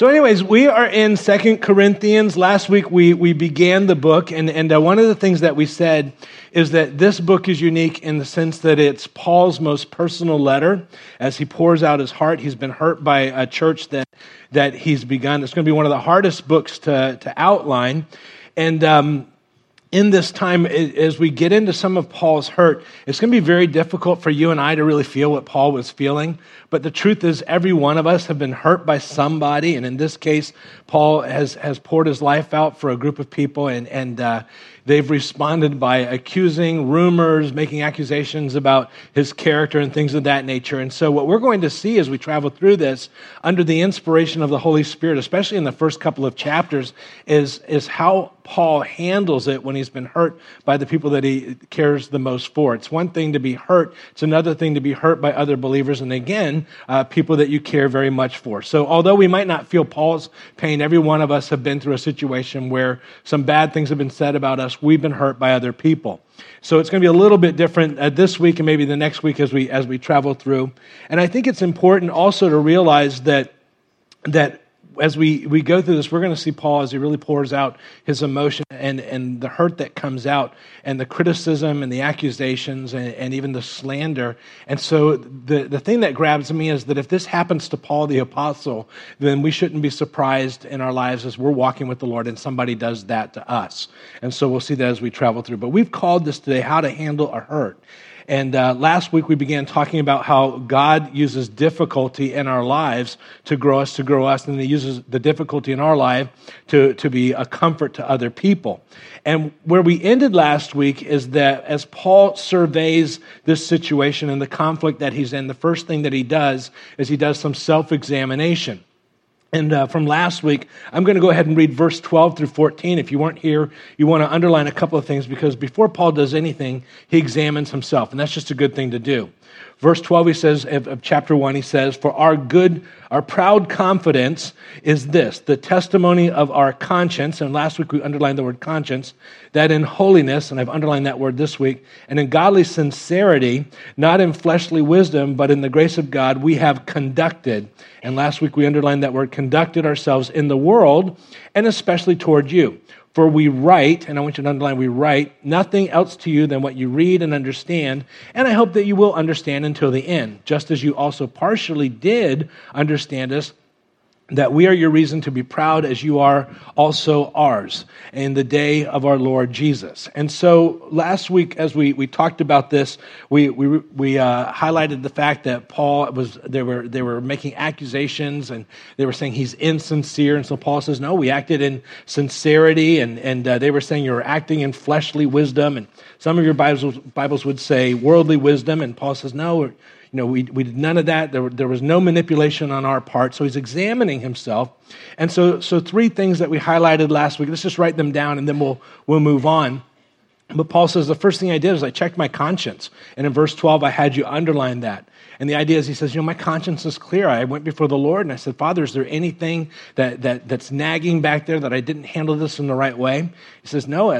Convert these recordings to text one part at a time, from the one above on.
So, anyways, we are in Second Corinthians. Last week we, we began the book, and, and uh, one of the things that we said is that this book is unique in the sense that it's Paul's most personal letter as he pours out his heart. He's been hurt by a church that, that he's begun. It's going to be one of the hardest books to, to outline. And um, in this time, as we get into some of Paul's hurt, it's going to be very difficult for you and I to really feel what Paul was feeling. But the truth is, every one of us have been hurt by somebody. And in this case, Paul has, has poured his life out for a group of people, and, and uh, they've responded by accusing, rumors, making accusations about his character and things of that nature. And so, what we're going to see as we travel through this, under the inspiration of the Holy Spirit, especially in the first couple of chapters, is, is how Paul handles it when he's been hurt by the people that he cares the most for. It's one thing to be hurt, it's another thing to be hurt by other believers, and again, uh, people that you care very much for. So, although we might not feel Paul's pain, every one of us have been through a situation where some bad things have been said about us, we've been hurt by other people. So it's going to be a little bit different uh, this week and maybe the next week as we as we travel through. And I think it's important also to realize that that as we, we go through this, we're going to see Paul as he really pours out his emotion and, and the hurt that comes out, and the criticism and the accusations and, and even the slander. And so, the, the thing that grabs me is that if this happens to Paul the Apostle, then we shouldn't be surprised in our lives as we're walking with the Lord and somebody does that to us. And so, we'll see that as we travel through. But we've called this today How to Handle a Hurt. And uh, last week we began talking about how God uses difficulty in our lives to grow us, to grow us, and He uses the difficulty in our life to, to be a comfort to other people. And where we ended last week is that as Paul surveys this situation and the conflict that he's in, the first thing that he does is he does some self examination. And uh, from last week, I'm going to go ahead and read verse 12 through 14. If you weren't here, you want to underline a couple of things because before Paul does anything, he examines himself, and that's just a good thing to do. Verse 12, he says, of, chapter 1, he says, For our good, our proud confidence is this, the testimony of our conscience. And last week we underlined the word conscience, that in holiness, and I've underlined that word this week, and in godly sincerity, not in fleshly wisdom, but in the grace of God, we have conducted. And last week we underlined that word conducted ourselves in the world, and especially toward you. For we write, and I want you to underline, we write nothing else to you than what you read and understand, and I hope that you will understand until the end, just as you also partially did understand us that we are your reason to be proud as you are also ours in the day of our Lord Jesus. And so last week, as we, we talked about this, we, we, we uh, highlighted the fact that Paul was, they were, they were making accusations and they were saying he's insincere. And so Paul says, no, we acted in sincerity. And, and uh, they were saying you're acting in fleshly wisdom. And some of your Bibles, Bibles would say worldly wisdom. And Paul says, no, you know, we, we did none of that. There, there was no manipulation on our part. So he's examining himself. And so, so three things that we highlighted last week. Let's just write them down and then we'll, we'll move on. But Paul says the first thing I did is I checked my conscience. And in verse 12, I had you underline that. And the idea is he says, you know, my conscience is clear. I went before the Lord and I said, Father, is there anything that, that, that's nagging back there that I didn't handle this in the right way? He says, no,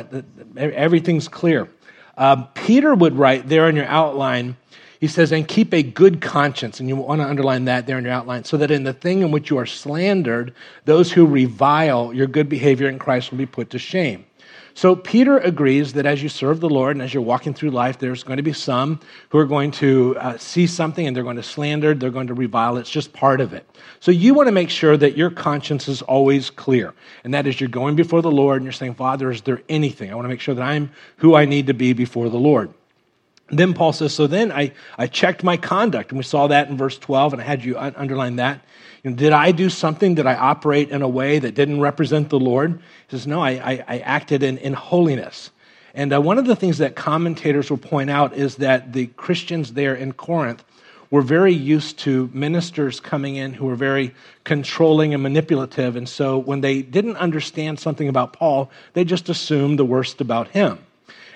everything's clear. Uh, Peter would write there in your outline, he says, and keep a good conscience. And you want to underline that there in your outline, so that in the thing in which you are slandered, those who revile your good behavior in Christ will be put to shame. So Peter agrees that as you serve the Lord and as you're walking through life, there's going to be some who are going to uh, see something and they're going to slander, they're going to revile. It's just part of it. So you want to make sure that your conscience is always clear. And that is you're going before the Lord and you're saying, Father, is there anything? I want to make sure that I'm who I need to be before the Lord. Then Paul says, So then I, I checked my conduct. And we saw that in verse 12, and I had you underline that. You know, did I do something? Did I operate in a way that didn't represent the Lord? He says, No, I, I, I acted in, in holiness. And uh, one of the things that commentators will point out is that the Christians there in Corinth were very used to ministers coming in who were very controlling and manipulative. And so when they didn't understand something about Paul, they just assumed the worst about him.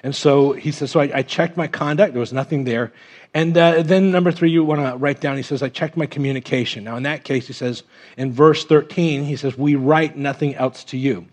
And so he says, So I, I checked my conduct, there was nothing there. And uh, then number three, you want to write down, he says, I checked my communication. Now, in that case, he says, in verse 13, he says, We write nothing else to you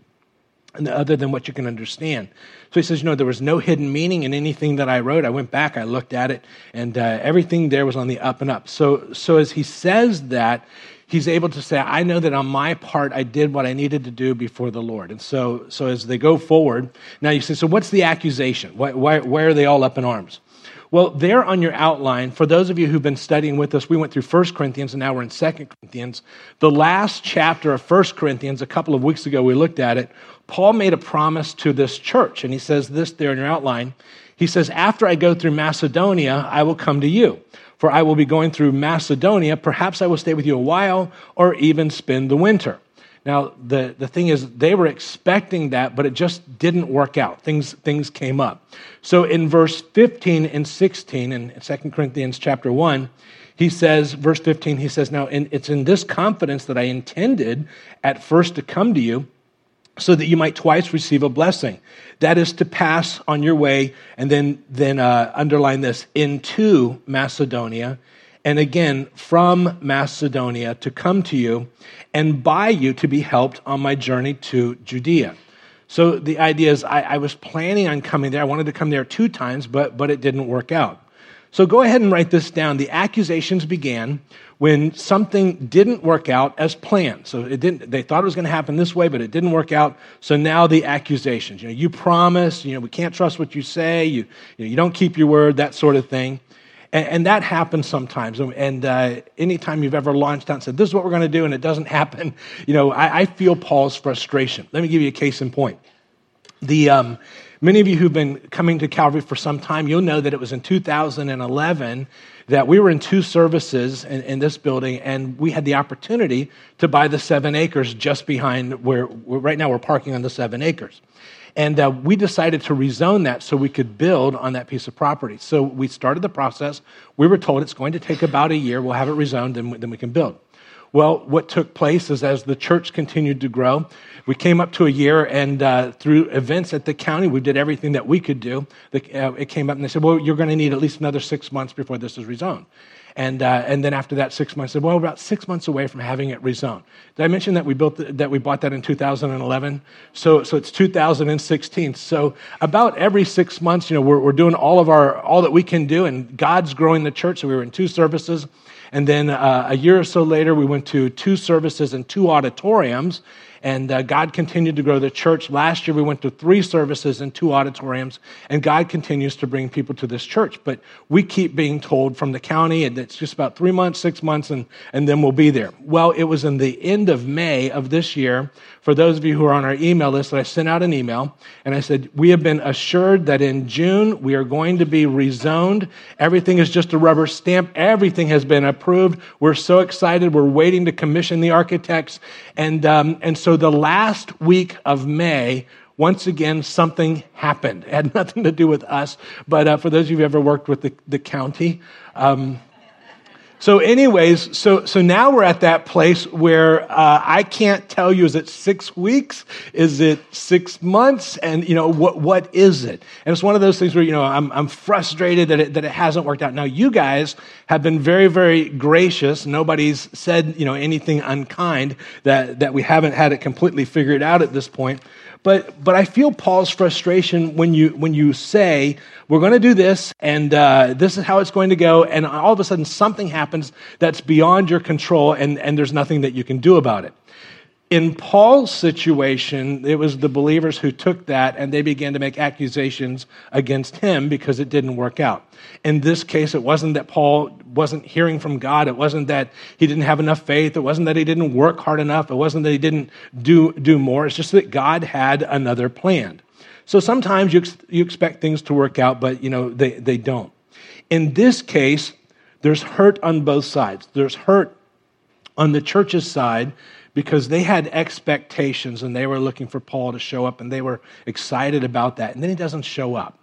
other than what you can understand. So he says, you know, there was no hidden meaning in anything that I wrote. I went back, I looked at it, and uh, everything there was on the up and up. So, so as he says that, he's able to say, I know that on my part, I did what I needed to do before the Lord. And so, so as they go forward, now you say, so what's the accusation? Why, why, why are they all up in arms? Well, there on your outline, for those of you who've been studying with us, we went through 1 Corinthians and now we're in 2 Corinthians. The last chapter of 1 Corinthians, a couple of weeks ago, we looked at it. Paul made a promise to this church, and he says this there in your outline. He says, After I go through Macedonia, I will come to you for I will be going through Macedonia. Perhaps I will stay with you a while or even spend the winter. Now, the, the thing is, they were expecting that, but it just didn't work out. Things, things came up. So in verse 15 and 16 in 2 Corinthians chapter 1, he says, verse 15, he says, Now, in, it's in this confidence that I intended at first to come to you so that you might twice receive a blessing. That is to pass on your way, and then, then uh, underline this into Macedonia, and again from Macedonia to come to you, and by you to be helped on my journey to Judea. So the idea is, I, I was planning on coming there. I wanted to come there two times, but, but it didn't work out. So go ahead and write this down. The accusations began when something didn't work out as planned. So it didn't, they thought it was going to happen this way, but it didn't work out. So now the accusations, you know, you promise, you know, we can't trust what you say, you, you, know, you don't keep your word, that sort of thing. And, and that happens sometimes. And uh, anytime you've ever launched out and said, this is what we're going to do, and it doesn't happen, you know, I, I feel Paul's frustration. Let me give you a case in point. The, um, Many of you who've been coming to Calvary for some time, you'll know that it was in 2011 that we were in two services in, in this building, and we had the opportunity to buy the seven acres just behind where, right now we're parking on the seven acres. And uh, we decided to rezone that so we could build on that piece of property. So we started the process. We were told it's going to take about a year. We'll have it rezoned, and then we can build. Well, what took place is as the church continued to grow, we came up to a year, and uh, through events at the county, we did everything that we could do. The, uh, it came up, and they said, Well, you're going to need at least another six months before this is rezoned. And, uh, and then after that six months, I said, well, we're about six months away from having it rezoned. Did I mention that we built the, that we bought that in 2011? So, so it's 2016. So about every six months, you know, we're, we're doing all of our all that we can do, and God's growing the church. So we were in two services. And then uh, a year or so later, we went to two services and two auditoriums. And uh, God continued to grow the church. Last year, we went to three services and two auditoriums, and God continues to bring people to this church. But we keep being told from the county, and it's just about three months, six months, and, and then we'll be there. Well, it was in the end of May of this year for those of you who are on our email list, I sent out an email and I said, We have been assured that in June we are going to be rezoned. Everything is just a rubber stamp. Everything has been approved. We're so excited. We're waiting to commission the architects. And, um, and so the last week of May, once again, something happened. It had nothing to do with us, but uh, for those of you who've ever worked with the, the county, um, so, anyways, so so now we're at that place where uh, I can't tell you: is it six weeks? Is it six months? And you know what what is it? And it's one of those things where you know I'm I'm frustrated that it, that it hasn't worked out. Now you guys have been very very gracious. Nobody's said you know anything unkind that that we haven't had it completely figured out at this point. But, but I feel Paul's frustration when you, when you say, we're going to do this, and uh, this is how it's going to go, and all of a sudden something happens that's beyond your control, and, and there's nothing that you can do about it. In Paul's situation, it was the believers who took that and they began to make accusations against him because it didn't work out. In this case, it wasn't that Paul wasn't hearing from God. It wasn't that he didn't have enough faith. It wasn't that he didn't work hard enough. It wasn't that he didn't do, do more. It's just that God had another plan. So sometimes you, ex- you expect things to work out, but you know, they, they don't. In this case, there's hurt on both sides. There's hurt on the church's side because they had expectations and they were looking for Paul to show up and they were excited about that. And then he doesn't show up.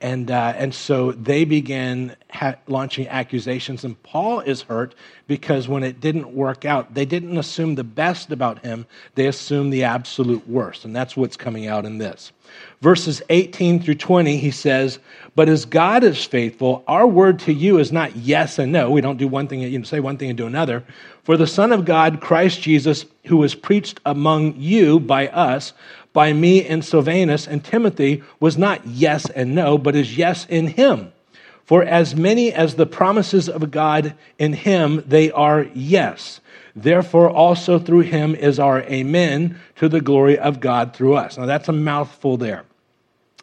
And, uh, and so they began ha- launching accusations. And Paul is hurt because when it didn't work out, they didn't assume the best about him, they assumed the absolute worst. And that's what's coming out in this. Verses 18 through 20, he says, But as God is faithful, our word to you is not yes and no. We don't do one thing, you know, say one thing and do another. For the Son of God, Christ Jesus, who was preached among you by us, by me and Silvanus and Timothy, was not yes and no, but is yes in him. For as many as the promises of God in him, they are yes. Therefore, also through him is our amen to the glory of God through us. Now, that's a mouthful there.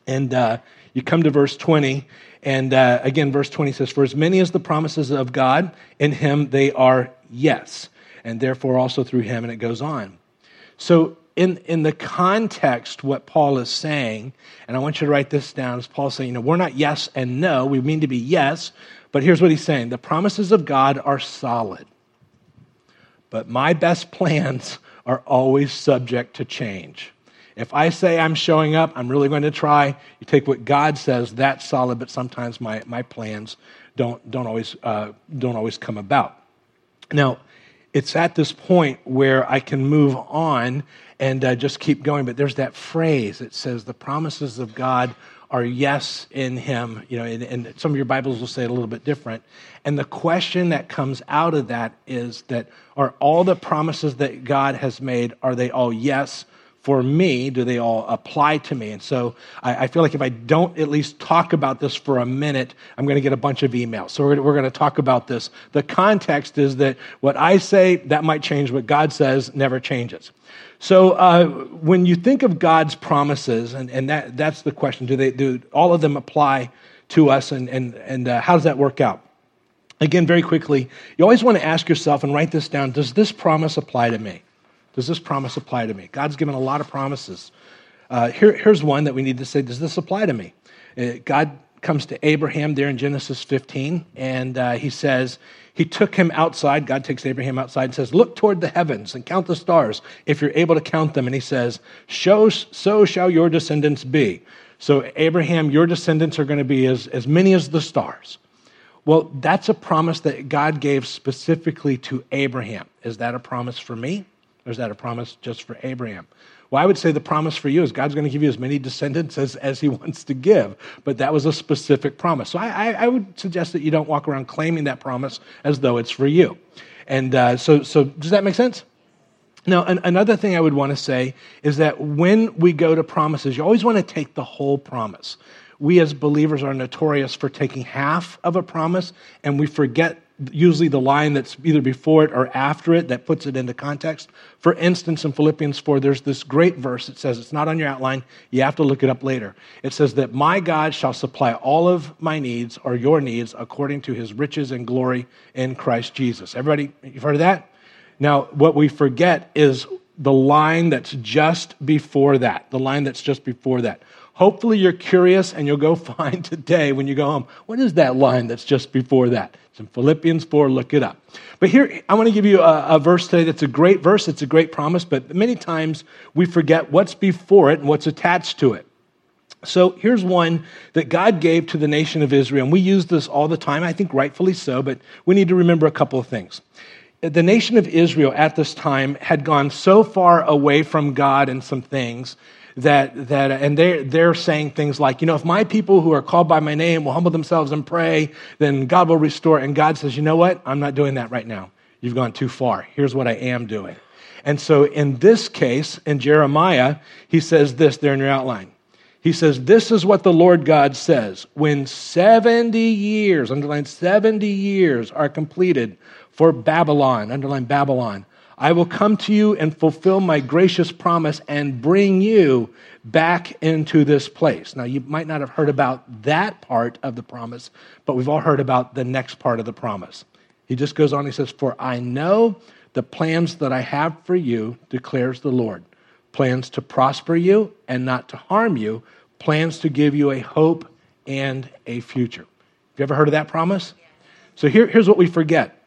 And uh, you come to verse 20, and uh, again, verse 20 says, For as many as the promises of God, in him they are yes, and therefore also through him, and it goes on. So, in, in the context, what Paul is saying, and I want you to write this down, is Paul saying, you know, we're not yes and no. We mean to be yes, but here's what he's saying the promises of God are solid. But my best plans are always subject to change. If I say I'm showing up, I'm really going to try. You take what God says, that's solid, but sometimes my, my plans don't, don't, always, uh, don't always come about. Now, it's at this point where I can move on and uh, just keep going, but there's that phrase that says, The promises of God are yes in him you know and, and, some of your bibles will say it a little bit different. And the question that comes out of that is that are all the promises that god has made are they all yes for me do they all apply to me? And so I, I, feel like if i don't at least talk about this for a minute i'm going to get a bunch of emails. So we're, we're going to talk about this. The context is that what i say that might change. What god says never changes. So uh, when you think of god's promises and, and that, that's the question. Do they do all of them apply to us? And, and, and uh, how does that work out? Again very quickly you always want to ask yourself and write this down. Does this promise apply to me does this promise apply to me? God's given a lot of promises. Uh, here, here's one that we need to say Does this apply to me? Uh, God comes to Abraham there in Genesis 15, and uh, he says, He took him outside. God takes Abraham outside and says, Look toward the heavens and count the stars if you're able to count them. And he says, Show, So shall your descendants be. So, Abraham, your descendants are going to be as, as many as the stars. Well, that's a promise that God gave specifically to Abraham. Is that a promise for me? Or is that a promise just for Abraham? Well, I would say the promise for you is God's going to give you as many descendants as, as He wants to give. But that was a specific promise. So I, I, I would suggest that you don't walk around claiming that promise as though it's for you. And uh, so, so, does that make sense? Now, an, another thing I would want to say is that when we go to promises, you always want to take the whole promise. We as believers are notorious for taking half of a promise and we forget usually the line that's either before it or after it that puts it into context. For instance, in Philippians 4, there's this great verse. that says, it's not on your outline, you have to look it up later. It says that my God shall supply all of my needs or your needs according to his riches and glory in Christ Jesus. Everybody, you've heard of that? Now, what we forget is the line that's just before that, the line that's just before that. Hopefully, you're curious and you'll go find today when you go home what is that line that's just before that? It's in Philippians 4, look it up. But here, I want to give you a, a, verse today that's a great verse, it's a great promise, but many times we forget what's before it and what's attached to it. So here's one that God gave to the nation of Israel, and we use this all the time, I think rightfully so, but we need to remember a couple of things. The nation of Israel at this time had gone so far away from God and some things that, that and they're, they're saying things like, you know, if my people who are called by my name will humble themselves and pray, then God will restore. And God says, you know what? I'm not doing that right now. You've gone too far. Here's what I am doing. And so in this case, in Jeremiah, he says this there in your outline. He says, This is what the Lord God says. When 70 years, underline 70 years, are completed for Babylon, underline Babylon, I will come to you and fulfill my gracious promise and bring you back into this place. Now, you might not have heard about that part of the promise, but we've all heard about the next part of the promise. He just goes on, he says, For I know the plans that I have for you, declares the Lord plans to prosper you and not to harm you, plans to give you a hope and a future. Have you ever heard of that promise? So here, here's what we forget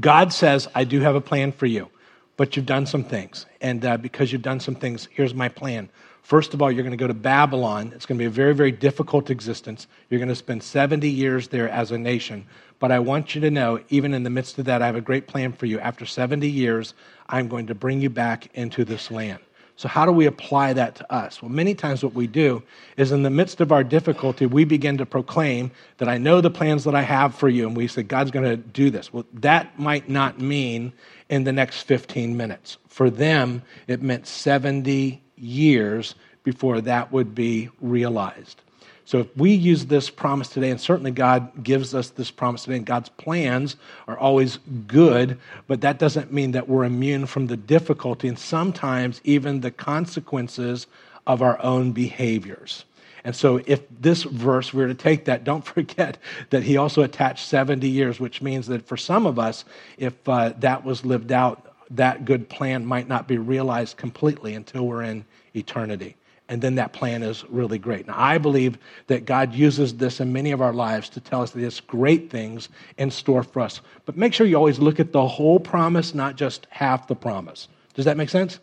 God says, I do have a plan for you, but you've done some things. And uh, because you've done some things, here's my plan. First of all, you're going to go to Babylon. It's going to be a very, very difficult existence. You're going to spend 70 years there as a nation. But I want you to know, even in the midst of that, I have a great plan for you. After 70 years, I'm going to bring you back into this land. So, how do we apply that to us? Well, many times what we do is in the midst of our difficulty, we begin to proclaim that I know the plans that I have for you, and we say, God's going to do this. Well, that might not mean in the next 15 minutes. For them, it meant 70 years before that would be realized. So if we use this promise today, and certainly God gives us this promise today, and God's plans are always good, but that doesn't mean that we're immune from the difficulty and sometimes even the consequences of our own behaviors. And so, if this verse we were to take that, don't forget that he also attached 70 years, which means that for some of us, if uh, that was lived out, that good plan might not be realized completely until we're in eternity and then that plan is really great. Now, I believe that God uses this in many of our lives to tell us that there's great things in store for us. But make sure you always look at the whole promise, not just half the promise. Does that make sense?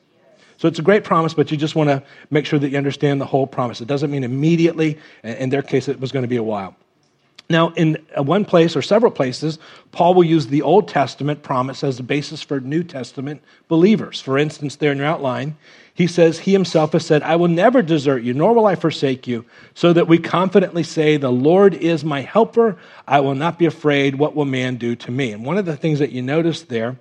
So it's a great promise, but you just want to make sure that you understand the whole promise. It doesn't mean immediately. In their case, it was going to be a while. Now, in one place or several places, Paul will use the Old Testament promise as the basis for New Testament believers. For instance, there in your outline, he says, He himself has said, I will never desert you, nor will I forsake you, so that we confidently say, The Lord is my helper. I will not be afraid. What will man do to me? And one of the things that you notice there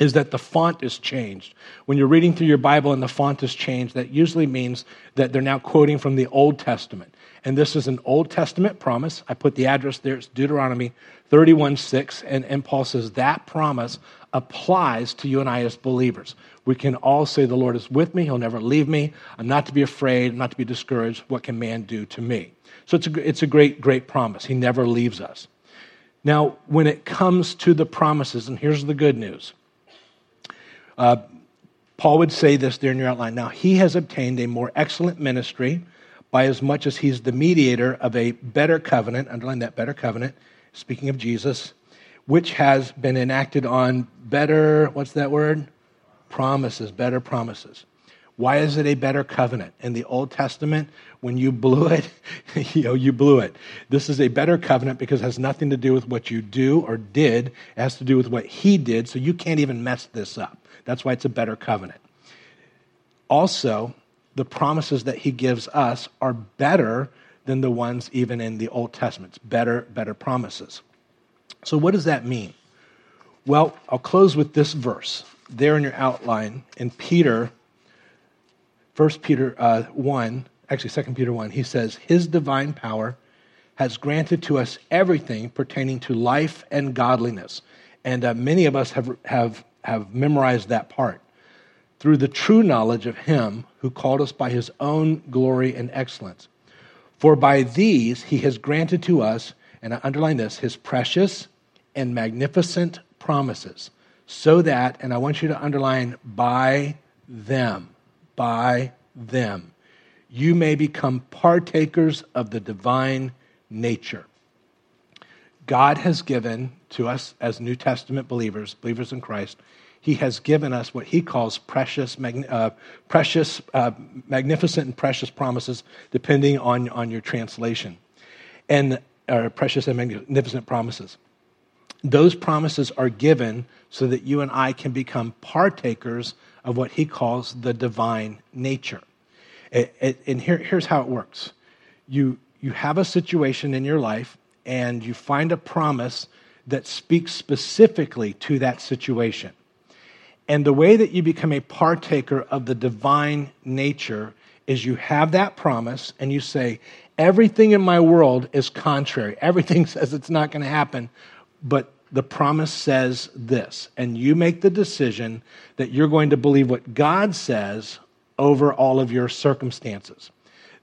is that the font is changed. When you're reading through your Bible and the font is changed, that usually means that they're now quoting from the Old Testament. And this is an Old Testament promise. I put the address there. It's Deuteronomy 31 6. And, and Paul says that promise applies to you and I as believers. We can all say, The Lord is with me. He'll never leave me. I'm not to be afraid, I'm not to be discouraged. What can man do to me? So it's a, it's a great, great promise. He never leaves us. Now, when it comes to the promises, and here's the good news uh, Paul would say this there in your outline. Now, he has obtained a more excellent ministry by as much as he's the mediator of a better covenant, underline that better covenant, speaking of Jesus, which has been enacted on better, what's that word? Promises, better promises. Why is it a better covenant? In the Old Testament, when you blew it, you know, you blew it. This is a better covenant because it has nothing to do with what you do or did. It has to do with what he did, so you can't even mess this up. That's why it's a better covenant. Also, the promises that he gives us are better than the ones even in the Old Testament. Better, better promises. So, what does that mean? Well, I'll close with this verse there in your outline in Peter, 1 Peter uh, 1, actually 2 Peter 1, he says, His divine power has granted to us everything pertaining to life and godliness. And uh, many of us have, have, have memorized that part. Through the true knowledge of Him who called us by His own glory and excellence. For by these He has granted to us, and I underline this, His precious and magnificent promises, so that, and I want you to underline, by them, by them, you may become partakers of the divine nature. God has given to us as New Testament believers, believers in Christ, He has given us what He calls precious, uh, precious, uh, magnificent, and precious promises, depending on, on your translation, and precious and magnificent promises. Those promises are given so that you and I can become partakers of what he calls the divine nature. It, it, and here, here's how it works you, you have a situation in your life, and you find a promise that speaks specifically to that situation. And the way that you become a partaker of the divine nature is you have that promise and you say, Everything in my world is contrary. Everything says it's not going to happen but the promise says this, and you make the decision that you're going to believe what God says over all of your circumstances.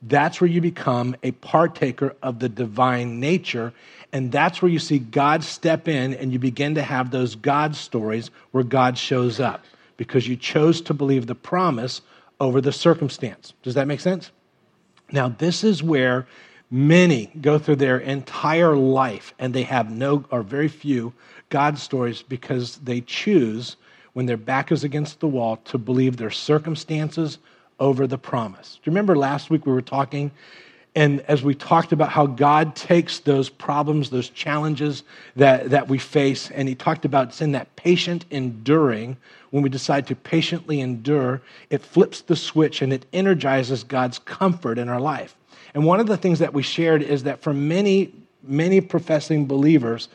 That's where you become a partaker of the divine nature. And that's where you see God step in and you begin to have those God stories where God shows up because you chose to believe the promise over the circumstance. Does that make sense? Now, this is where Many go through their entire life and they have no or very few God stories because they choose, when their back is against the wall, to believe their circumstances over the promise. Do you remember last week we were talking? And as we talked about how God takes those problems, those challenges that, that we face, and He talked about it's in that patient enduring, when we decide to patiently endure, it flips the switch and it energizes God's comfort in our life. And one of the things that we shared is that for many, many professing believers,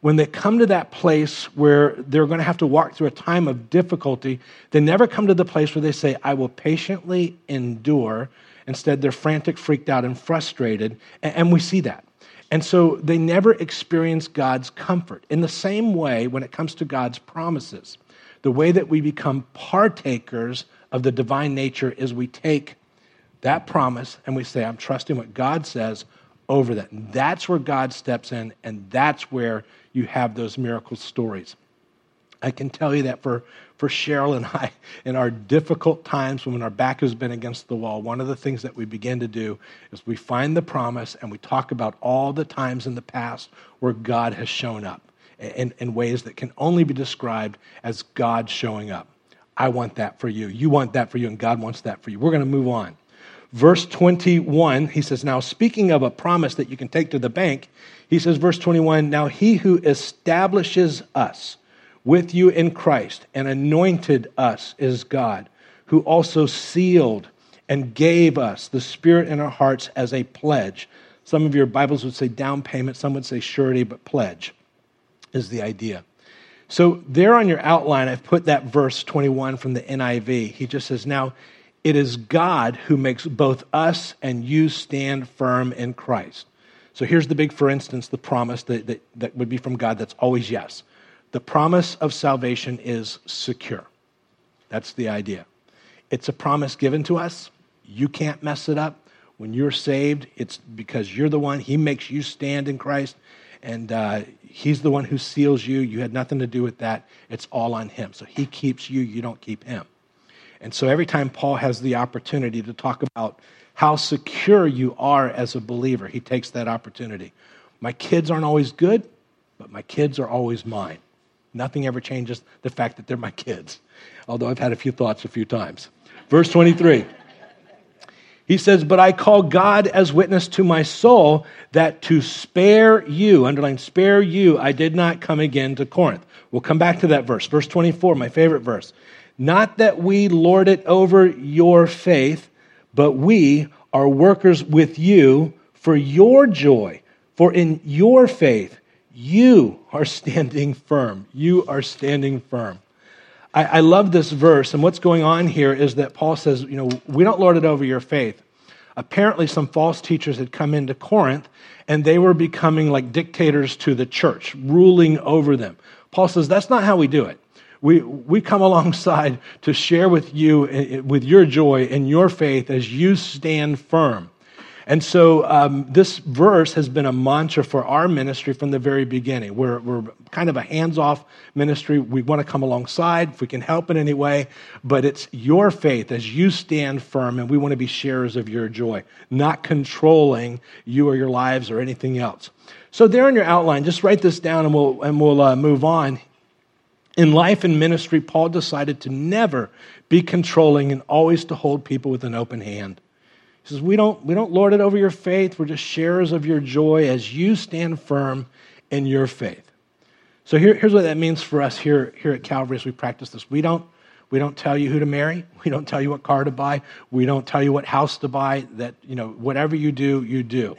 when they come to that place where they're going to have to walk through a time of difficulty, they never come to the place where they say, I will patiently endure Instead, they're frantic, freaked out, and frustrated. And we see that. And so they never experience God's comfort. In the same way, when it comes to God's promises, the way that we become partakers of the divine nature is we take that promise and we say, I'm trusting what God says over that. And that's where God steps in, and that's where you have those miracle stories. I can tell you that for, for Cheryl and I, in our difficult times when our back has been against the wall, one of the things that we begin to do is we find the promise and we talk about all the times in the past where God has shown up in, in ways that can only be described as God showing up. I want that for you. You want that for you, and God wants that for you. We're going to move on. Verse 21, he says, Now, speaking of a promise that you can take to the bank, he says, verse 21, Now he who establishes us with you in Christ and anointed us is God, who also sealed and gave us the Spirit in our hearts as a pledge. Some of your Bibles would say down payment, some would say surety, but pledge is the idea. So, there on your outline, I've put that verse 21 from the NIV. He just says, Now it is God who makes both us and you stand firm in Christ. So, here's the big, for instance, the promise that, that, that would be from God that's always yes. The promise of salvation is secure. That's the idea. It's a promise given to us. You can't mess it up. When you're saved, it's because you're the one. He makes you stand in Christ and uh, he's the one who seals you. You had nothing to do with that. It's all on him. So he keeps you, you don't keep him. And so every time Paul has the opportunity to talk about how secure you are as a believer, he takes that opportunity. My kids aren't always good, but my kids are always mine. Nothing ever changes the fact that they're my kids, although I've had a few thoughts a few times. Verse 23. He says, But I call God as witness to my soul that to spare you, underline, spare you, I did not come again to Corinth. We'll come back to that verse. Verse 24, my favorite verse. Not that we lord it over your faith, but we are workers with you for your joy. For in your faith, you are standing firm. You are standing firm. I, I love this verse, and what's going on here is that Paul says, you know, we don't lord it over your faith. Apparently, some false teachers had come into Corinth, and they were becoming like dictators to the church, ruling over them. Paul says, that's not how we do it. We, we come alongside to share with you, eh, eh, with your joy and your faith as you stand firm. And so um, this verse has been a mantra for our ministry from the very beginning. We're, we're kind of a hands off ministry. We want to come alongside if we can help in any way, but it's your faith as you stand firm, and we want to be sharers of your joy, not controlling you or your lives or anything else. So, there in your outline, just write this down and we'll, and we'll uh, move on. In life and ministry, Paul decided to never be controlling and always to hold people with an open hand. He says, we don't, we don't lord it over your faith. We're just sharers of your joy as you stand firm in your faith. So here, here's what that means for us here, here at Calvary as we practice this. We don't, we don't tell you who to marry. We don't tell you what car to buy. We don't tell you what house to buy. That, you know, whatever you do, you do.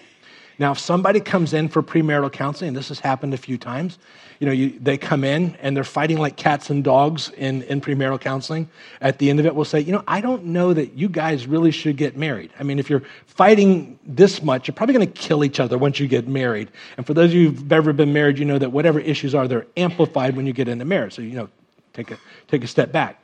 Now, if somebody comes in for premarital counseling, and this has happened a few times, you know, you, they come in and they're fighting like cats and dogs in, in premarital counseling. At the end of it, we'll say, you know, I don't know that you guys really should get married. I mean, if you're fighting this much, you're probably going to kill each other once you get married. And for those of you who've ever been married, you know that whatever issues are, they're amplified when you get into marriage. So, you know, take a, take a step back.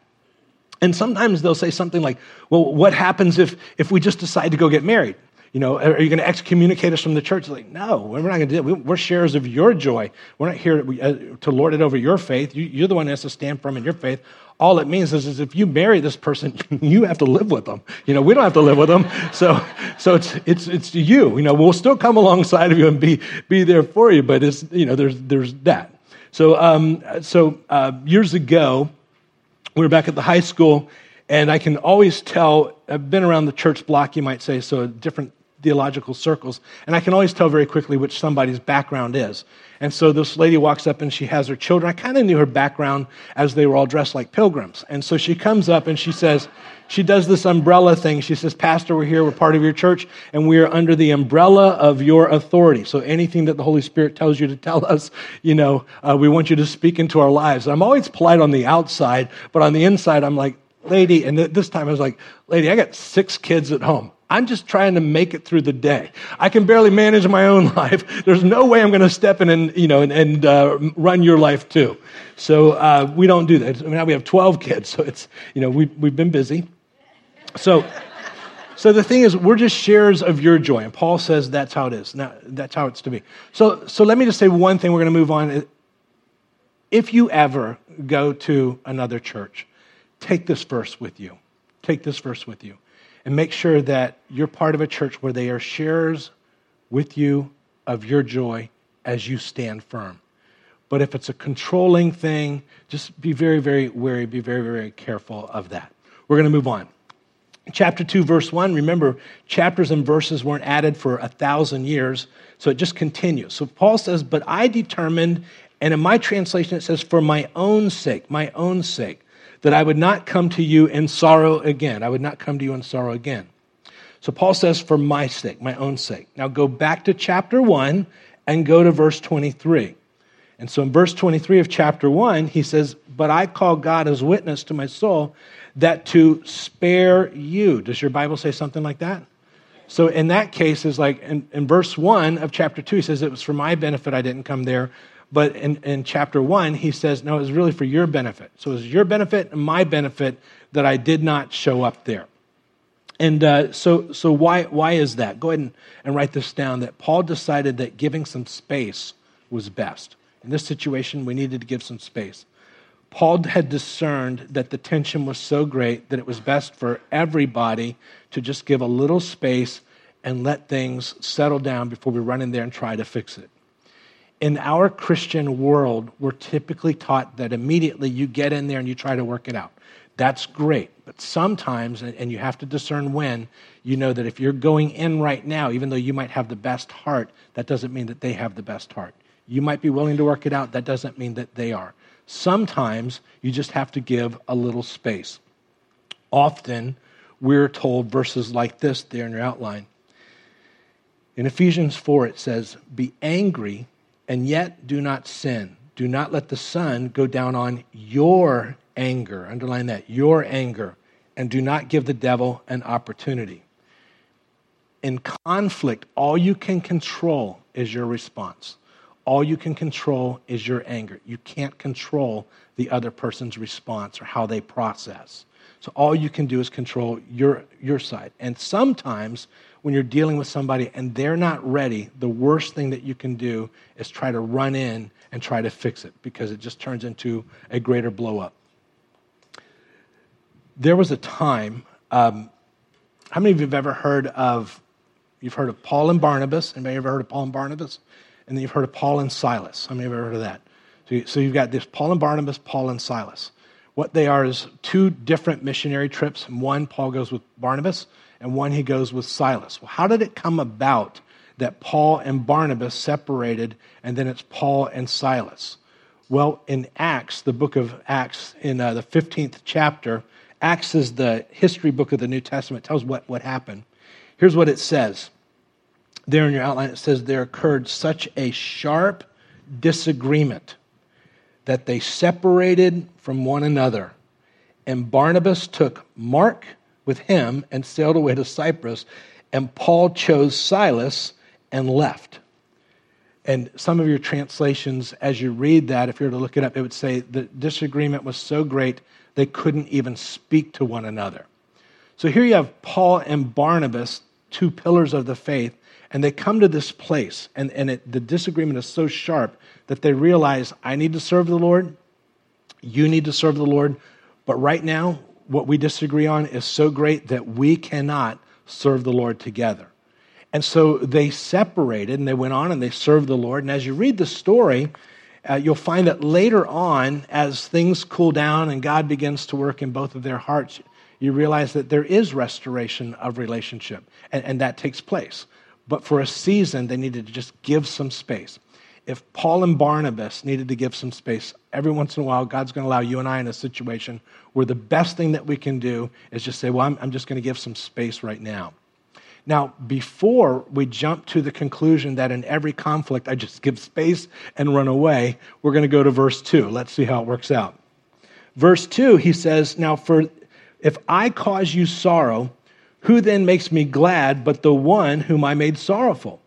And sometimes they'll say something like, well, what happens if, if we just decide to go get married? You know, are you going to excommunicate us from the church? Like, no, we're not going to do that. We're sharers of your joy. We're not here uh, to lord it over your faith. You're the one that has to stand firm in your faith. All it means is, is if you marry this person, you have to live with them. You know, we don't have to live with them. So, so it's, it's, it's you. You know, we'll still come alongside of you and be, be there for you, but it's, you know, there's, there's that. So, um, so uh, years ago, we were back at the high school, and I can always tell, I've been around the church block, you might say, so a different theological circles, and I can always tell very quickly which somebody's background is. And so this lady walks up and she has her children. I kind of knew her background as they were all dressed like pilgrims. And so she comes up and she says, she does this umbrella thing. She says, Pastor, we're here, we're part of your church, and we are under the umbrella of your authority. So anything that the Holy Spirit tells you to tell us, you know, uh, we want you to speak into our lives. I'm always polite on the outside, but on the inside, I'm like, lady, and this time I was like, lady, I got six kids at home. I'm just trying to make it through the day. I can barely manage my own life. There's no way I'm going to step in and, you know, and, and uh, run your life too. So uh, we don't do that. Now we have 12 kids, so it's, you know, we, we've been busy. So, so the thing is, we're just sharers of your joy. And Paul says that's how it is. Now, that's how it's to be. So, so let me just say one thing. We're going to move on. If you ever go to another church, take this verse with you. Take this verse with you and make sure that you're part of a church where they are sharers with you of your joy as you stand firm. But if it's a controlling thing, just be very, very wary, be very, very careful of that. We're going to move on. Chapter 2, verse 1, remember, chapters and verses weren't added for a thousand years, so it just continues. So Paul says, But I determined, and in my translation it says, For my own sake, my own sake that I would not come to you in sorrow again. I would not come to you in sorrow again. So Paul says, for my sake, my own sake. Now go back to chapter 1 and go to verse 23. And so in verse 23 of chapter 1, he says, But I call God as witness to my soul that to spare you. Does your Bible say something like that? So in that case, is like in, in verse 1 of chapter 2, he says, It was for my benefit I didn't come there. But in, in chapter one, he says, no, it was really for your benefit. So it was your benefit and my benefit that I did not show up there. And uh, so, so why, why is that? Go ahead and, and write this down that Paul decided that giving some space was best. In this situation, we needed to give some space. Paul had discerned that the tension was so great that it was best for everybody to just give a little space and let things settle down before we run in there and try to fix it in our Christian world, we're typically taught that immediately you get in there and you try to work it out. That's great. But sometimes, and you have to discern when, you know that if you're going in right now, even though you might have the best heart, that doesn't mean that they have the best heart. You might be willing to work it out, that doesn't mean that they are. Sometimes you just have to give a little space. Often, we're told verses like this there in your outline. In Ephesians 4, it says, Be angry and yet do not sin. Do not let the sun go down on your anger. Underline that, your anger. And do not give the devil an opportunity. In conflict, all you can control is your response. All you can control is your anger. You can't control the other person's response or how they process. So all you can do is control your, your side. And sometimes when you're dealing with somebody and they're not ready, the worst thing that you can do is try to run in and try to fix it because it just turns into a greater blow up. There was a time, um, how many of you have ever heard of, you've heard of Paul and Barnabas? Anybody ever heard of Paul and Barnabas? And then you've heard of Paul and Silas. How many have ever heard of that? So, you, so you've got this Paul and Barnabas, Paul and Silas. What they are is two different missionary trips. One, Paul goes with Barnabas, and one he goes with Silas. Well, how did it come about that Paul and Barnabas separated and then it's Paul and Silas? Well, in Acts, the book of Acts, in uh, the 15th chapter, Acts is the history book of the New Testament, tells what, what happened. Here's what it says. There in your outline, it says, There occurred such a sharp disagreement that they separated from one another. And Barnabas took Mark with him and sailed away to Cyprus. And Paul chose Silas and left. And some of your translations, as you read that, if you were to look it up, it would say the disagreement was so great they couldn't even speak to one another. So here you have Paul and Barnabas, two pillars of the faith, and they come to this place, and, and it, the disagreement is so sharp that they realize I need to serve the Lord, you need to serve the Lord, but right now what we disagree on is so great that we cannot serve the Lord together. And so they separated and they went on and they served the Lord. And as you read the story, uh, you'll find that later on, as things cool down and God begins to work in both of their hearts, you realize that there is restoration of relationship, and, and that takes place. But for a season, they needed to just give some space if Paul and Barnabas needed to give some space, every once in a while, God's going to allow you and I in a situation where the best thing that we can do is just say, Well, I'm, I'm just going to give some space right now. Now, before we jump to the conclusion that in every conflict I just give space and run away, we're going to go to verse 2. Let's see how it works out. Verse 2, he says, Now, for if I cause you sorrow, Who then makes me glad but the one whom I made sorrowful?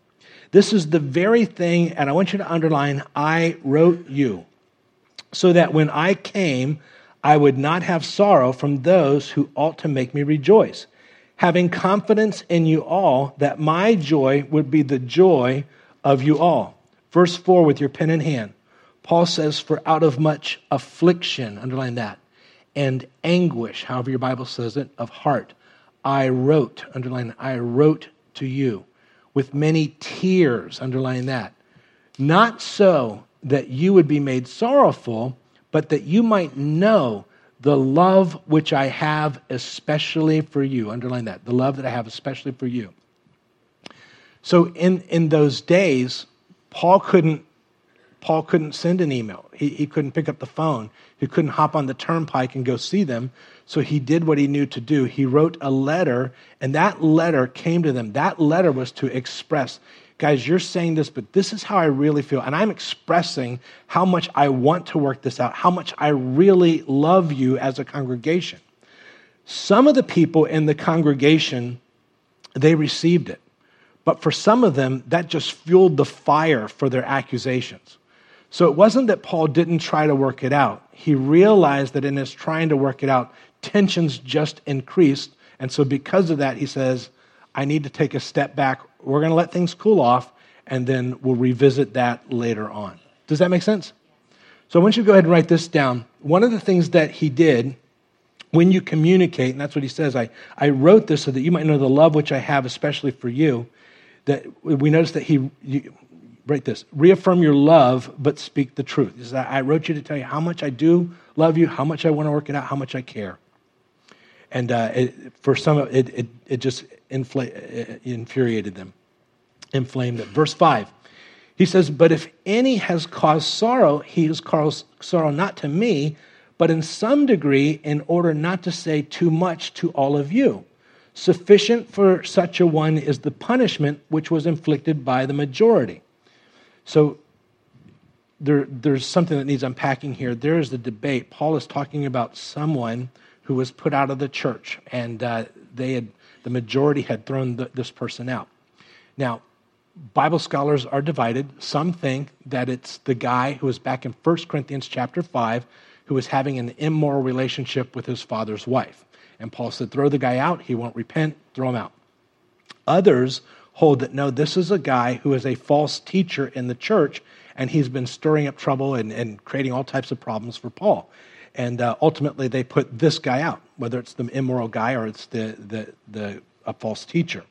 This is the very thing, and I want you to underline I wrote you, so that when I came, I would not have sorrow from those who ought to make me rejoice, having confidence in you all that my joy would be the joy of you all. Verse 4 with your pen in hand. Paul says, For out of much affliction, underline that, and anguish, however your Bible says it, of heart, I wrote, underline, I wrote to you with many tears, underline that. Not so that you would be made sorrowful, but that you might know the love which I have especially for you. Underline that. The love that I have especially for you. So in, in those days, Paul couldn't Paul couldn't send an email. He, he couldn't pick up the phone. He couldn't hop on the turnpike and go see them. So he did what he knew to do. He wrote a letter, and that letter came to them. That letter was to express guys, you're saying this, but this is how I really feel. And I'm expressing how much I want to work this out, how much I really love you as a congregation. Some of the people in the congregation, they received it. But for some of them, that just fueled the fire for their accusations. So it wasn't that Paul didn't try to work it out. He realized that in his trying to work it out, tensions just increased. And so, because of that, he says, I need to take a step back. We're going to let things cool off, and then we'll revisit that later on. Does that make sense? So I want you to go ahead and write this down. One of the things that he did when you communicate, and that's what he says, I, I wrote this so that you might know the love which I have, especially for you. That we notice that he, you, write this, reaffirm your love, but speak the truth. He says, I wrote you to tell you how much I do love you, how much I want to work it out, how much I care. And uh, it, for some, it, it, it just infla- infuriated them, inflamed them. Verse 5, he says, But if any has caused sorrow, he has caused sorrow not to me, but in some degree, in order not to say too much to all of you. Sufficient for such a one is the punishment which was inflicted by the majority. So there, there's something that needs unpacking here. There is the debate. Paul is talking about someone who was put out of the church, and uh, they had the majority had thrown the, this person out. Now, Bible scholars are divided. Some think that it's the guy who was back in 1 Corinthians chapter 5 who was having an immoral relationship with his father's wife. And Paul said, throw the guy out. He won't repent. Throw him out. Others hold that no, this is a guy who is a false teacher in the church, and he's been stirring up trouble and, and creating all types of problems for Paul. And uh, ultimately, they put this guy out, whether it's the immoral guy or it's the, the, the a false teacher.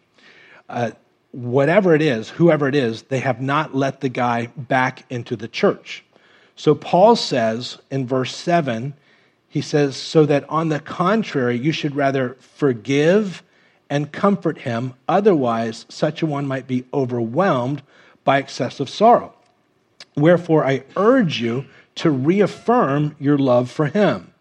Uh, whatever it is, whoever it is, they have not let the guy back into the church. So Paul says in verse 7, he says, So that on the contrary, you should rather forgive and comfort him. Otherwise, such a one might be overwhelmed by excessive sorrow. Wherefore, I urge you to reaffirm your love for him.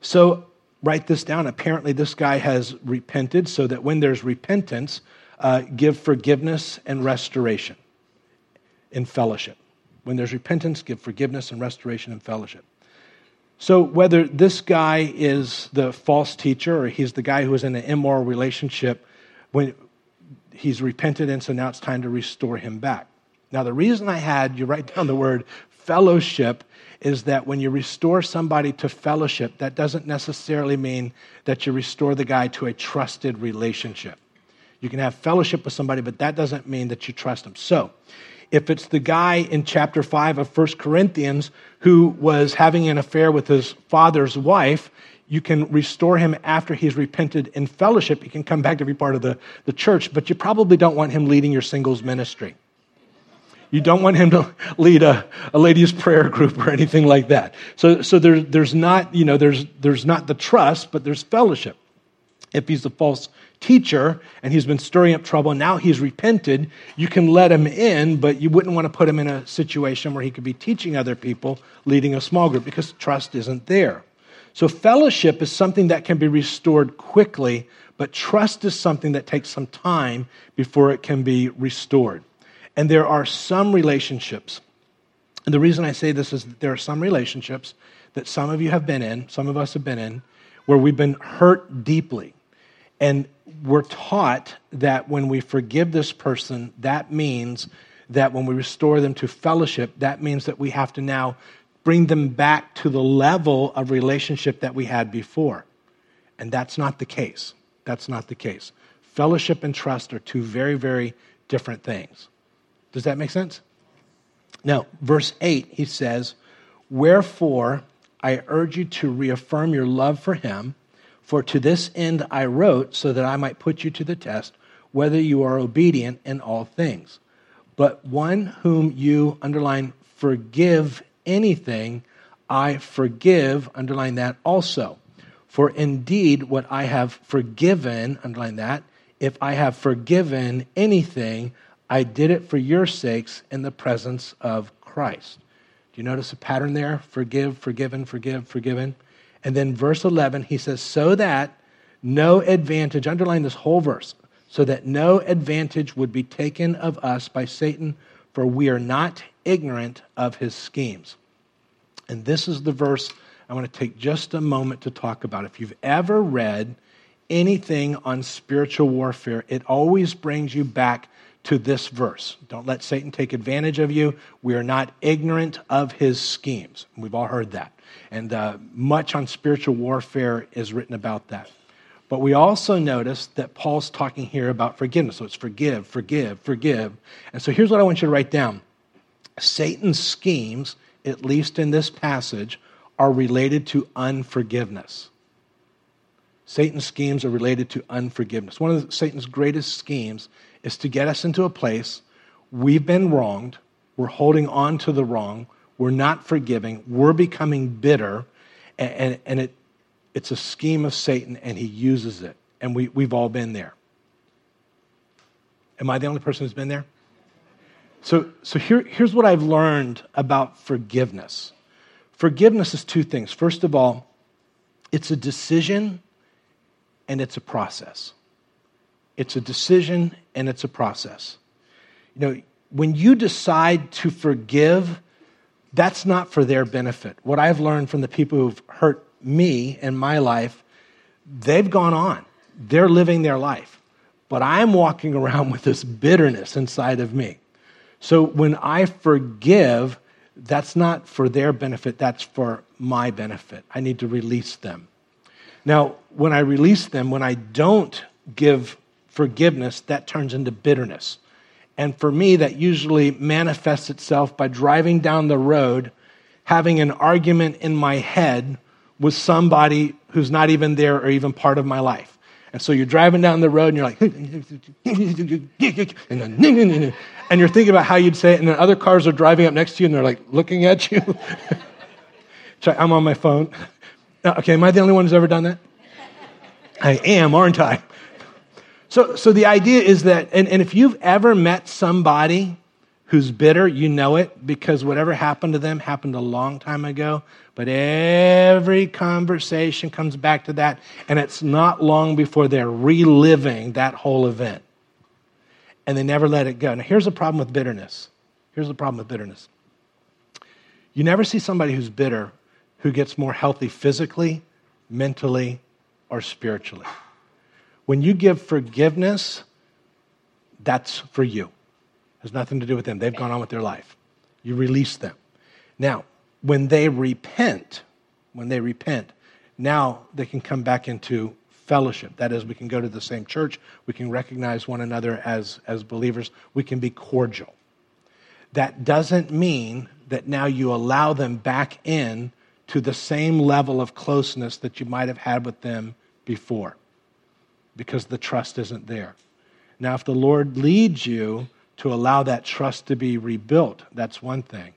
So write this down. Apparently, this guy has repented, so that when there's repentance, uh, give forgiveness and restoration in fellowship. When there's repentance, give forgiveness and restoration and fellowship. So, whether this guy is the false teacher or he's the guy who is in an immoral relationship, when he's repented, and so now it's time to restore him back. Now, the reason I had you write down the word fellowship is that when you restore somebody to fellowship, that doesn't necessarily mean that you restore the guy to a trusted relationship. You can have fellowship with somebody, but that doesn't mean that you trust them. So, if it's the guy in chapter 5 of 1 Corinthians who was having an affair with his father's wife, you can restore him after he's repented in fellowship. He can come back to be part of the, the church, but you probably don't want him leading your singles ministry. You don't want him to lead a, a ladies' prayer group or anything like that. So, so there, there's not, you know, there's, there's not the trust, but there's fellowship. If he's a false teacher and he's been stirring up trouble, and now he's repented, you can let him in, but you wouldn't want to put him in a situation where he could be teaching other people, leading a small group, because trust isn't there. So, fellowship is something that can be restored quickly, but trust is something that takes some time before it can be restored. And there are some relationships, and the reason I say this is that there are some relationships that some of you have been in, some of us have been in, where we've been hurt deeply. And we're taught that when we forgive this person, that means that when we restore them to fellowship, that means that we have to now bring them back to the level of relationship that we had before. And that's not the case. That's not the case. Fellowship and trust are two very, very different things. Does that make sense? Now, verse 8, he says, Wherefore I urge you to reaffirm your love for him, for to this end I wrote, so that I might put you to the test, whether you are obedient in all things. But one whom you, underline, forgive anything, I forgive, underline that also. For indeed, what I have forgiven, underline that, if I have forgiven anything, I did it for your sakes in the presence of Christ. Do you notice a pattern there? Forgive, forgiven, forgive, forgiven. And then verse 11, he says, so that no advantage, underline this whole verse, so that no advantage would be taken of us by Satan, for we are not ignorant of his schemes. And this is the verse I want to take just a moment to talk about. If you've ever read anything on spiritual warfare, it always brings you back to this verse. Don't let Satan take advantage of you. We are not ignorant of his schemes. We've all heard that. And uh, much on spiritual warfare is written about that. But we also notice that Paul's talking here about forgiveness. So it's forgive, forgive, forgive. And so here's what I want you to write down Satan's schemes, at least in this passage, are related to unforgiveness. Satan's schemes are related to unforgiveness. One of Satan's greatest schemes is to get us into a place we've been wronged, we're holding on to the wrong, we're not forgiving, we're becoming bitter, and, and, and it, it's a scheme of Satan, and he uses it. And we, we've all been there. Am I the only person who's been there? So, so here, here's what I've learned about forgiveness forgiveness is two things. First of all, it's a decision and it's a process. It's a decision and it's a process. You know, when you decide to forgive, that's not for their benefit. What I've learned from the people who've hurt me in my life, they've gone on. They're living their life. But I'm walking around with this bitterness inside of me. So when I forgive, that's not for their benefit, that's for my benefit. I need to release them. Now, when I release them, when I don't give forgiveness, that turns into bitterness. And for me, that usually manifests itself by driving down the road, having an argument in my head with somebody who's not even there or even part of my life. And so you're driving down the road and you're like, and you're thinking about how you'd say it, and then other cars are driving up next to you and they're like looking at you. I'm on my phone. Okay, am I the only one who's ever done that? I am, aren't I? So, so the idea is that, and, and if you've ever met somebody who's bitter, you know it because whatever happened to them happened a long time ago. But every conversation comes back to that, and it's not long before they're reliving that whole event. And they never let it go. Now, here's the problem with bitterness. Here's the problem with bitterness. You never see somebody who's bitter who gets more healthy physically, mentally, or spiritually. When you give forgiveness, that's for you. It has nothing to do with them. They've gone on with their life. You release them. Now, when they repent, when they repent, now they can come back into fellowship. That is, we can go to the same church, we can recognize one another as, as believers, we can be cordial. That doesn't mean that now you allow them back in to the same level of closeness that you might have had with them before because the trust isn't there. Now, if the Lord leads you to allow that trust to be rebuilt, that's one thing.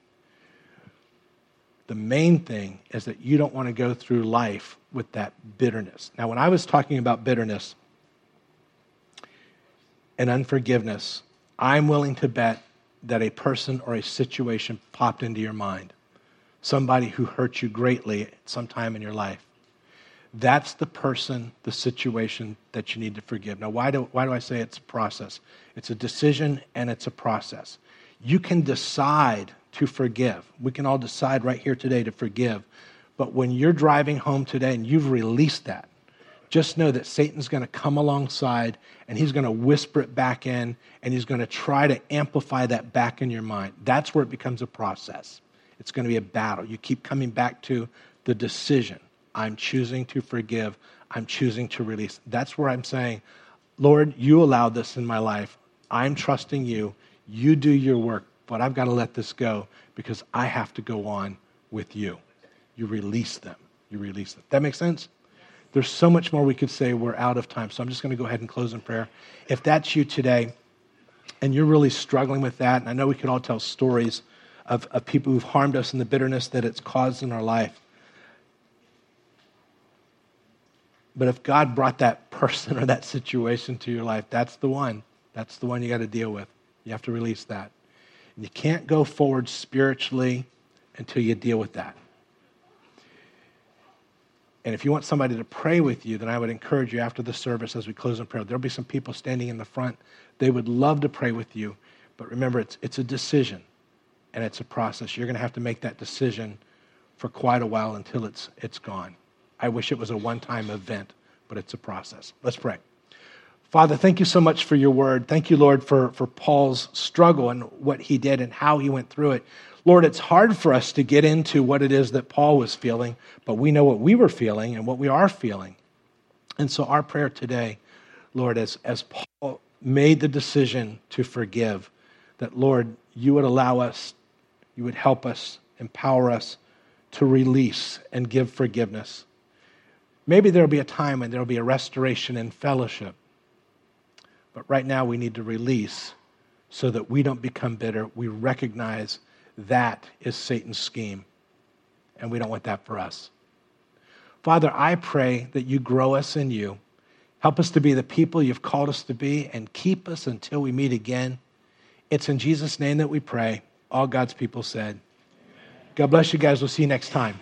The main thing is that you don't want to go through life with that bitterness. Now, when I was talking about bitterness and unforgiveness, I'm willing to bet that a person or a situation popped into your mind. Somebody who hurt you greatly at some time in your life. That's the person, the situation that you need to forgive. Now, why do, why do I say it's a process? It's a decision and it's a process. You can decide to forgive. We can all decide right here today to forgive. But when you're driving home today and you've released that, just know that Satan's going to come alongside and he's going to whisper it back in and he's going to try to amplify that back in your mind. That's where it becomes a process. It's going to be a battle. You keep coming back to the decision. I'm choosing to forgive. I'm choosing to release. That's where I'm saying, Lord, you allowed this in my life. I'm trusting you. You do your work, but I've got to let this go because I have to go on with you. You release them. You release them. That makes sense? There's so much more we could say. We're out of time. So I'm just going to go ahead and close in prayer. If that's you today and you're really struggling with that, and I know we could all tell stories of, of people who've harmed us and the bitterness that it's caused in our life. But if God brought that person or that situation to your life, that's the one. That's the one you got to deal with. You have to release that. And you can't go forward spiritually until you deal with that. And if you want somebody to pray with you, then I would encourage you after the service as we close in prayer. There'll be some people standing in the front. They would love to pray with you. But remember, it's, it's a decision and it's a process. You're going to have to make that decision for quite a while until it's, it's gone. I wish it was a one time event, but it's a process. Let's pray. Father, thank you so much for your word. Thank you, Lord, for, for Paul's struggle and what he did and how he went through it. Lord, it's hard for us to get into what it is that Paul was feeling, but we know what we were feeling and what we are feeling. And so, our prayer today, Lord, as, as Paul made the decision to forgive, that, Lord, you would allow us you would help us, empower us to release and give forgiveness. Maybe there'll be a time when there'll be a restoration in fellowship. But right now, we need to release so that we don't become bitter. We recognize that is Satan's scheme, and we don't want that for us. Father, I pray that you grow us in you. Help us to be the people you've called us to be and keep us until we meet again. It's in Jesus' name that we pray. All God's people said. God bless you guys. We'll see you next time.